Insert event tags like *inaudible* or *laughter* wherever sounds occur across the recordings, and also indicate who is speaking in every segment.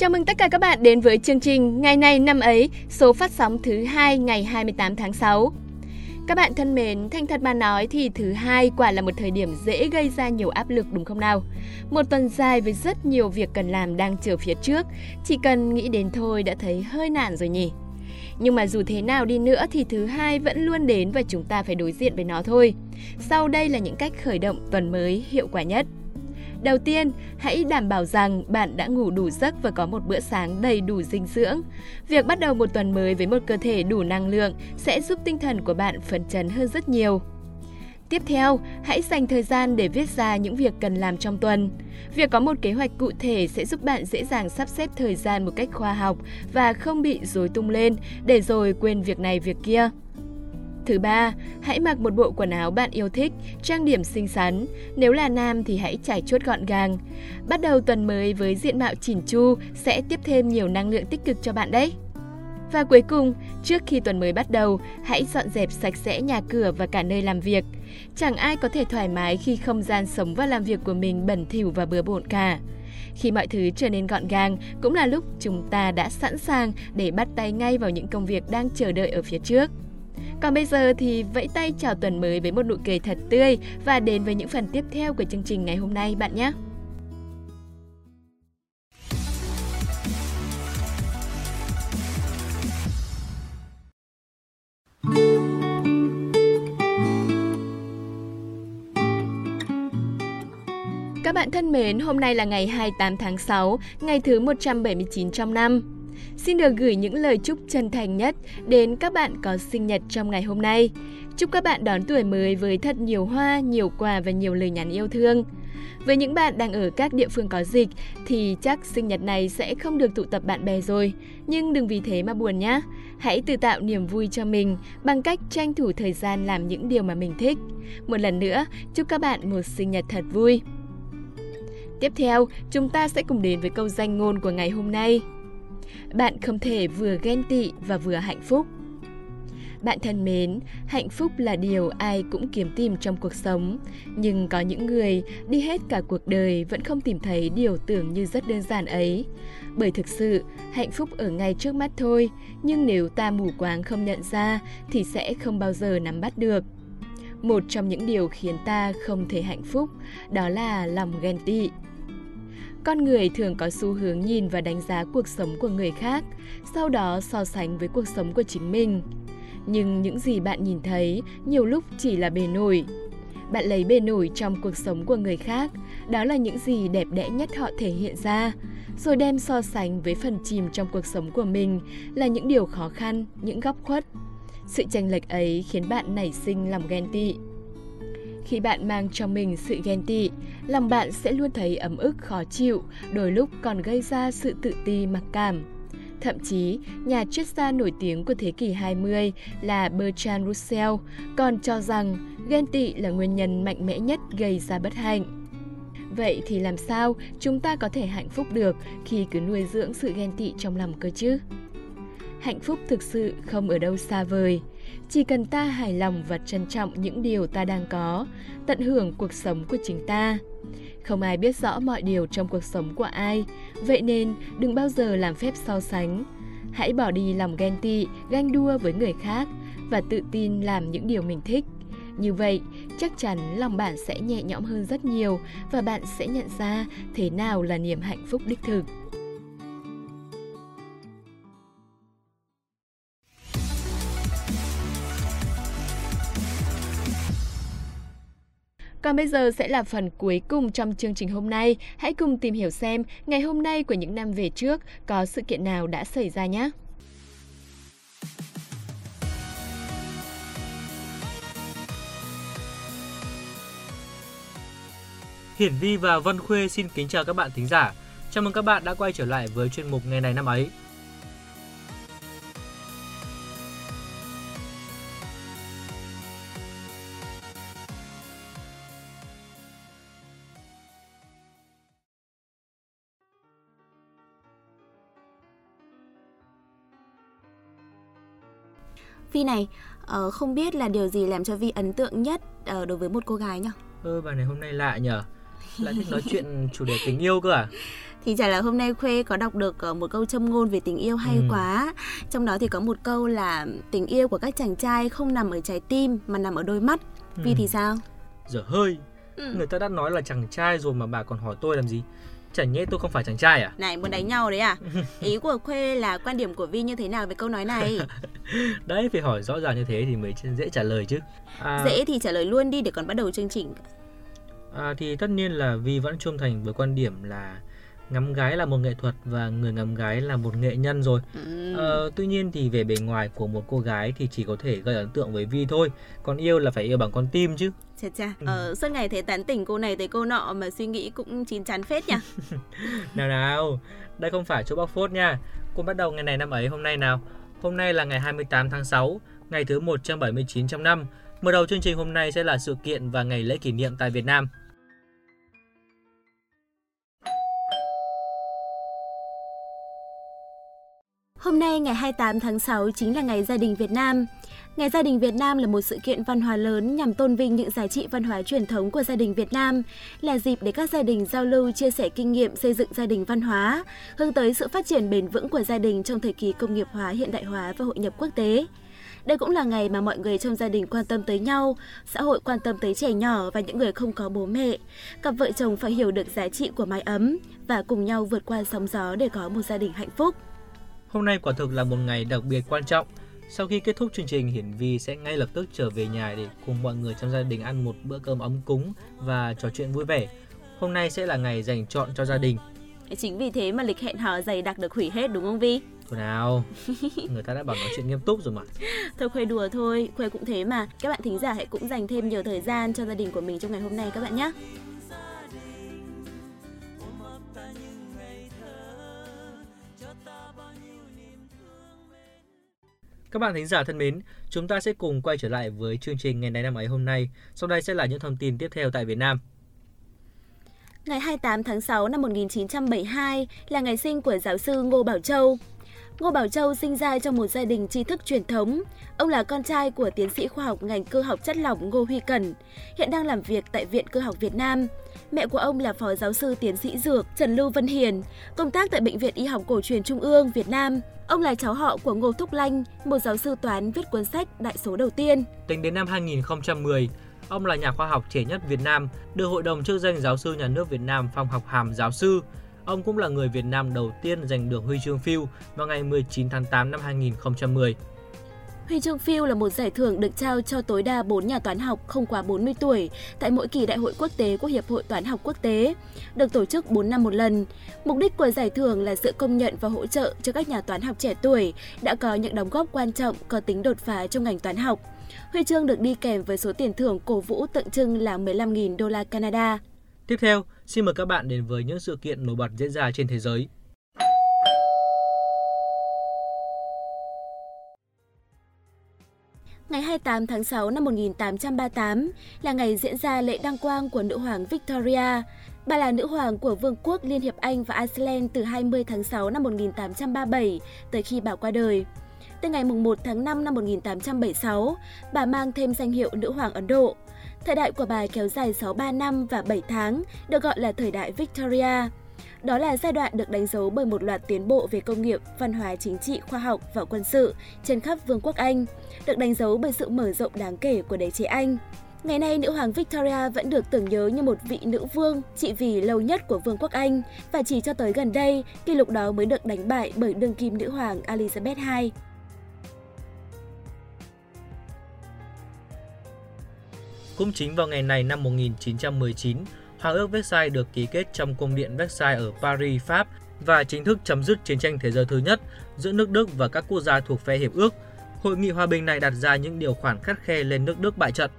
Speaker 1: Chào mừng tất cả các bạn đến với chương trình Ngày này năm ấy, số phát sóng thứ hai ngày 28 tháng 6. Các bạn thân mến, thành thật mà nói thì thứ hai quả là một thời điểm dễ gây ra nhiều áp lực đúng không nào? Một tuần dài với rất nhiều việc cần làm đang chờ phía trước, chỉ cần nghĩ đến thôi đã thấy hơi nản rồi nhỉ? Nhưng mà dù thế nào đi nữa thì thứ hai vẫn luôn đến và chúng ta phải đối diện với nó thôi. Sau đây là những cách khởi động tuần mới hiệu quả nhất. Đầu tiên, hãy đảm bảo rằng bạn đã ngủ đủ giấc và có một bữa sáng đầy đủ dinh dưỡng. Việc bắt đầu một tuần mới với một cơ thể đủ năng lượng sẽ giúp tinh thần của bạn phấn chấn hơn rất nhiều. Tiếp theo, hãy dành thời gian để viết ra những việc cần làm trong tuần. Việc có một kế hoạch cụ thể sẽ giúp bạn dễ dàng sắp xếp thời gian một cách khoa học và không bị rối tung lên để rồi quên việc này việc kia. Thứ ba, hãy mặc một bộ quần áo bạn yêu thích, trang điểm xinh xắn. Nếu là nam thì hãy trải chuốt gọn gàng. Bắt đầu tuần mới với diện mạo chỉn chu sẽ tiếp thêm nhiều năng lượng tích cực cho bạn đấy. Và cuối cùng, trước khi tuần mới bắt đầu, hãy dọn dẹp sạch sẽ nhà cửa và cả nơi làm việc. Chẳng ai có thể thoải mái khi không gian sống và làm việc của mình bẩn thỉu và bừa bộn cả. Khi mọi thứ trở nên gọn gàng, cũng là lúc chúng ta đã sẵn sàng để bắt tay ngay vào những công việc đang chờ đợi ở phía trước. Còn bây giờ thì vẫy tay chào tuần mới với một nụ cười thật tươi và đến với những phần tiếp theo của chương trình ngày hôm nay bạn nhé. Các bạn thân mến, hôm nay là ngày 28 tháng 6, ngày thứ 179 trong năm. Xin được gửi những lời chúc chân thành nhất đến các bạn có sinh nhật trong ngày hôm nay. Chúc các bạn đón tuổi mới với thật nhiều hoa, nhiều quà và nhiều lời nhắn yêu thương. Với những bạn đang ở các địa phương có dịch thì chắc sinh nhật này sẽ không được tụ tập bạn bè rồi. Nhưng đừng vì thế mà buồn nhé. Hãy tự tạo niềm vui cho mình bằng cách tranh thủ thời gian làm những điều mà mình thích. Một lần nữa, chúc các bạn một sinh nhật thật vui. Tiếp theo, chúng ta sẽ cùng đến với câu danh ngôn của ngày hôm nay. Bạn không thể vừa ghen tị và vừa hạnh phúc. Bạn thân mến, hạnh phúc là điều ai cũng kiếm tìm trong cuộc sống, nhưng có những người đi hết cả cuộc đời vẫn không tìm thấy điều tưởng như rất đơn giản ấy. Bởi thực sự, hạnh phúc ở ngay trước mắt thôi, nhưng nếu ta mù quáng không nhận ra thì sẽ không bao giờ nắm bắt được. Một trong những điều khiến ta không thể hạnh phúc đó là lòng ghen tị con người thường có xu hướng nhìn và đánh giá cuộc sống của người khác, sau đó so sánh với cuộc sống của chính mình. Nhưng những gì bạn nhìn thấy nhiều lúc chỉ là bề nổi. Bạn lấy bề nổi trong cuộc sống của người khác, đó là những gì đẹp đẽ nhất họ thể hiện ra, rồi đem so sánh với phần chìm trong cuộc sống của mình là những điều khó khăn, những góc khuất. Sự chênh lệch ấy khiến bạn nảy sinh lòng ghen tị. Khi bạn mang trong mình sự ghen tị, lòng bạn sẽ luôn thấy ấm ức khó chịu, đôi lúc còn gây ra sự tự ti mặc cảm. Thậm chí, nhà triết gia nổi tiếng của thế kỷ 20 là Bertrand Russell còn cho rằng ghen tị là nguyên nhân mạnh mẽ nhất gây ra bất hạnh. Vậy thì làm sao chúng ta có thể hạnh phúc được khi cứ nuôi dưỡng sự ghen tị trong lòng cơ chứ? Hạnh phúc thực sự không ở đâu xa vời. Chỉ cần ta hài lòng và trân trọng những điều ta đang có, tận hưởng cuộc sống của chính ta. Không ai biết rõ mọi điều trong cuộc sống của ai, vậy nên đừng bao giờ làm phép so sánh. Hãy bỏ đi lòng ghen tị, ganh đua với người khác và tự tin làm những điều mình thích. Như vậy, chắc chắn lòng bạn sẽ nhẹ nhõm hơn rất nhiều và bạn sẽ nhận ra thế nào là niềm hạnh phúc đích thực. Còn bây giờ sẽ là phần cuối cùng trong chương trình hôm nay. Hãy cùng tìm hiểu xem ngày hôm nay của những năm về trước có sự kiện nào đã xảy ra nhé.
Speaker 2: Hiển Vi và Văn Khuê xin kính chào các bạn thính giả. Chào mừng các bạn đã quay trở lại với chuyên mục Ngày này năm ấy.
Speaker 3: Vi này, uh, không biết là điều gì làm cho Vi ấn tượng nhất uh, đối với một cô gái nhỉ?
Speaker 2: Ơ, bài này hôm nay lạ nhở? Lại thích nói chuyện chủ đề tình yêu cơ à? *laughs*
Speaker 3: thì chả là hôm nay khuê có đọc được ờ, một câu châm ngôn về tình yêu hay ừ. quá trong đó thì có một câu là tình yêu của các chàng trai không nằm ở trái tim mà nằm ở đôi mắt ừ. vì thì sao
Speaker 2: giờ hơi ừ. người ta đã nói là chàng trai rồi mà bà còn hỏi tôi làm gì Chẳng nhẽ tôi không phải chàng trai à?
Speaker 3: Này muốn đánh nhau đấy à? *laughs* Ý của Khuê là quan điểm của Vi như thế nào về câu nói này? *laughs*
Speaker 2: đấy phải hỏi rõ ràng như thế thì mới dễ trả lời chứ.
Speaker 3: À... Dễ thì trả lời luôn đi để còn bắt đầu chương trình.
Speaker 2: À, thì tất nhiên là Vi vẫn trung thành với quan điểm là ngắm gái là một nghệ thuật và người ngắm gái là một nghệ nhân rồi. Ừ. Ờ, tuy nhiên thì về bề ngoài của một cô gái thì chỉ có thể gây ấn tượng với Vi thôi. Còn yêu là phải yêu bằng con tim chứ.
Speaker 3: Chà chà, ừ. ờ, suốt ngày thấy tán tỉnh cô này tới cô nọ mà suy nghĩ cũng chín chắn phết nhỉ. *laughs*
Speaker 2: nào nào, đây không phải chỗ bóc phốt nha. Cô bắt đầu ngày này năm ấy hôm nay nào. Hôm nay là ngày 28 tháng 6, ngày thứ 179 trong năm. Mở đầu chương trình hôm nay sẽ là sự kiện và ngày lễ kỷ niệm tại Việt Nam.
Speaker 3: Hôm nay ngày 28 tháng 6 chính là ngày gia đình Việt Nam. Ngày gia đình Việt Nam là một sự kiện văn hóa lớn nhằm tôn vinh những giá trị văn hóa truyền thống của gia đình Việt Nam, là dịp để các gia đình giao lưu chia sẻ kinh nghiệm xây dựng gia đình văn hóa, hướng tới sự phát triển bền vững của gia đình trong thời kỳ công nghiệp hóa, hiện đại hóa và hội nhập quốc tế. Đây cũng là ngày mà mọi người trong gia đình quan tâm tới nhau, xã hội quan tâm tới trẻ nhỏ và những người không có bố mẹ. Cặp vợ chồng phải hiểu được giá trị của mái ấm và cùng nhau vượt qua sóng gió để có một gia đình hạnh phúc.
Speaker 2: Hôm nay quả thực là một ngày đặc biệt quan trọng. Sau khi kết thúc chương trình, Hiển Vi sẽ ngay lập tức trở về nhà để cùng mọi người trong gia đình ăn một bữa cơm ấm cúng và trò chuyện vui vẻ. Hôm nay sẽ là ngày dành chọn cho gia đình.
Speaker 3: Chính vì thế mà lịch hẹn hò dày đặc được hủy hết đúng không Vi?
Speaker 2: Thôi nào, người ta đã bảo nói chuyện nghiêm túc rồi mà. *laughs*
Speaker 3: Thôi Khuê đùa thôi, Khuê cũng thế mà. Các bạn thính giả hãy cũng dành thêm nhiều thời gian cho gia đình của mình trong ngày hôm nay các bạn nhé.
Speaker 2: Các bạn thính giả thân mến, chúng ta sẽ cùng quay trở lại với chương trình ngày này năm ấy hôm nay. Sau đây sẽ là những thông tin tiếp theo tại Việt Nam.
Speaker 3: Ngày 28 tháng 6 năm 1972 là ngày sinh của giáo sư Ngô Bảo Châu. Ngô Bảo Châu sinh ra trong một gia đình tri thức truyền thống. Ông là con trai của tiến sĩ khoa học ngành cơ học chất lỏng Ngô Huy Cẩn, hiện đang làm việc tại Viện Cơ học Việt Nam. Mẹ của ông là phó giáo sư tiến sĩ dược Trần Lưu Vân Hiền, công tác tại Bệnh viện Y học cổ truyền Trung ương Việt Nam. Ông là cháu họ của Ngô Thúc Lanh, một giáo sư toán viết cuốn sách Đại số đầu tiên.
Speaker 2: Tính đến năm 2010, ông là nhà khoa học trẻ nhất Việt Nam, được Hội đồng chức danh giáo sư nhà nước Việt Nam phong học hàm giáo sư. Ông cũng là người Việt Nam đầu tiên giành được huy chương Phiêu vào ngày 19 tháng 8 năm 2010.
Speaker 3: Huy chương Phiêu là một giải thưởng được trao cho tối đa 4 nhà toán học không quá 40 tuổi tại mỗi kỳ đại hội quốc tế của Hiệp hội Toán học quốc tế, được tổ chức 4 năm một lần. Mục đích của giải thưởng là sự công nhận và hỗ trợ cho các nhà toán học trẻ tuổi đã có những đóng góp quan trọng có tính đột phá trong ngành toán học. Huy chương được đi kèm với số tiền thưởng cổ vũ tượng trưng là 15.000 đô la Canada.
Speaker 2: Tiếp theo, xin mời các bạn đến với những sự kiện nổi bật diễn ra trên thế giới.
Speaker 3: Ngày 28 tháng 6 năm 1838 là ngày diễn ra lễ đăng quang của nữ hoàng Victoria. Bà là nữ hoàng của Vương quốc Liên hiệp Anh và Iceland từ 20 tháng 6 năm 1837 tới khi bà qua đời. Từ ngày 1 tháng 5 năm 1876, bà mang thêm danh hiệu nữ hoàng Ấn Độ. Thời đại của bà kéo dài 63 năm và 7 tháng, được gọi là thời đại Victoria. Đó là giai đoạn được đánh dấu bởi một loạt tiến bộ về công nghiệp, văn hóa chính trị, khoa học và quân sự trên khắp Vương quốc Anh, được đánh dấu bởi sự mở rộng đáng kể của đế chế Anh. Ngày nay, nữ hoàng Victoria vẫn được tưởng nhớ như một vị nữ vương trị vì lâu nhất của Vương quốc Anh và chỉ cho tới gần đây, kỷ lục đó mới được đánh bại bởi đương kim nữ hoàng Elizabeth II.
Speaker 2: Cũng chính vào ngày này năm 1919, Hòa ước Versailles được ký kết trong cung điện Versailles ở Paris, Pháp và chính thức chấm dứt chiến tranh thế giới thứ nhất giữa nước Đức và các quốc gia thuộc phe hiệp ước. Hội nghị hòa bình này đặt ra những điều khoản khắt khe lên nước Đức bại trận.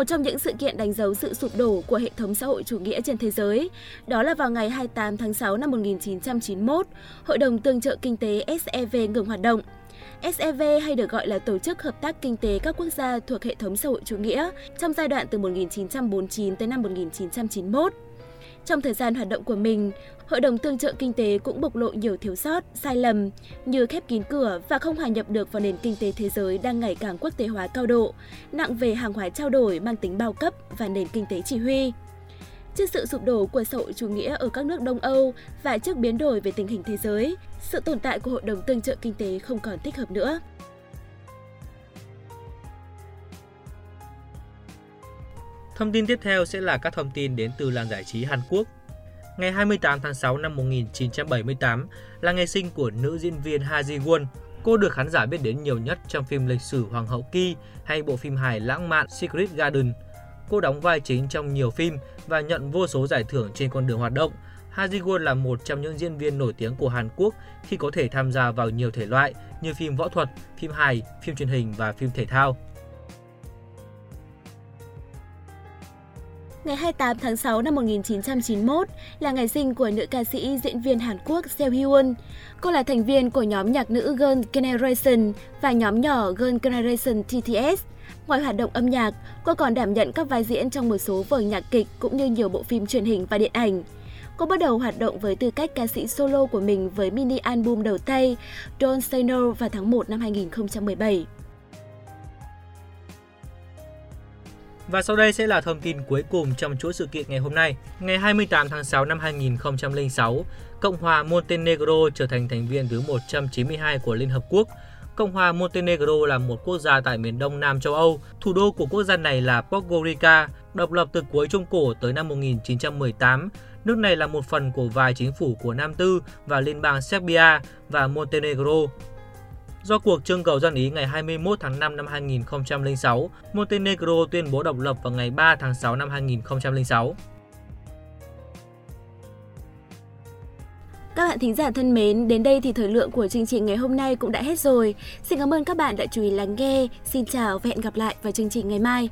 Speaker 3: Một trong những sự kiện đánh dấu sự sụp đổ của hệ thống xã hội chủ nghĩa trên thế giới, đó là vào ngày 28 tháng 6 năm 1991, Hội đồng Tương trợ Kinh tế SEV ngừng hoạt động. SEV hay được gọi là Tổ chức Hợp tác Kinh tế các quốc gia thuộc hệ thống xã hội chủ nghĩa trong giai đoạn từ 1949 tới năm 1991. Trong thời gian hoạt động của mình, Hội đồng Tương trợ Kinh tế cũng bộc lộ nhiều thiếu sót, sai lầm như khép kín cửa và không hòa nhập được vào nền kinh tế thế giới đang ngày càng quốc tế hóa cao độ, nặng về hàng hóa trao đổi mang tính bao cấp và nền kinh tế chỉ huy. Trước sự sụp đổ của xã hội chủ nghĩa ở các nước Đông Âu và trước biến đổi về tình hình thế giới, sự tồn tại của Hội đồng Tương trợ Kinh tế không còn thích hợp nữa.
Speaker 2: Thông tin tiếp theo sẽ là các thông tin đến từ làng giải trí Hàn Quốc. Ngày 28 tháng 6 năm 1978 là ngày sinh của nữ diễn viên Ha Ji Won. Cô được khán giả biết đến nhiều nhất trong phim lịch sử Hoàng hậu Ki hay bộ phim hài lãng mạn Secret Garden. Cô đóng vai chính trong nhiều phim và nhận vô số giải thưởng trên con đường hoạt động. Ha Ji Won là một trong những diễn viên nổi tiếng của Hàn Quốc khi có thể tham gia vào nhiều thể loại như phim võ thuật, phim hài, phim truyền hình và phim thể thao.
Speaker 3: Ngày 28 tháng 6 năm 1991 là ngày sinh của nữ ca sĩ diễn viên Hàn Quốc Seo Hyun. Cô là thành viên của nhóm nhạc nữ Girl Generation và nhóm nhỏ Girl Generation TTS. Ngoài hoạt động âm nhạc, cô còn đảm nhận các vai diễn trong một số vở nhạc kịch cũng như nhiều bộ phim truyền hình và điện ảnh. Cô bắt đầu hoạt động với tư cách ca sĩ solo của mình với mini album đầu tay Don't Say No vào tháng 1 năm 2017.
Speaker 2: Và sau đây sẽ là thông tin cuối cùng trong chuỗi sự kiện ngày hôm nay. Ngày 28 tháng 6 năm 2006, Cộng hòa Montenegro trở thành thành viên thứ 192 của Liên Hợp Quốc. Cộng hòa Montenegro là một quốc gia tại miền đông nam châu Âu. Thủ đô của quốc gia này là Podgorica, độc lập từ cuối Trung Cổ tới năm 1918. Nước này là một phần của vài chính phủ của Nam Tư và Liên bang Serbia và Montenegro. Do cuộc trưng cầu dân Ý ngày 21 tháng 5 năm 2006, Montenegro tuyên bố độc lập vào ngày 3 tháng 6 năm 2006.
Speaker 3: Các bạn thính giả thân mến, đến đây thì thời lượng của chương trình ngày hôm nay cũng đã hết rồi. Xin cảm ơn các bạn đã chú ý lắng nghe. Xin chào và hẹn gặp lại vào chương trình ngày mai.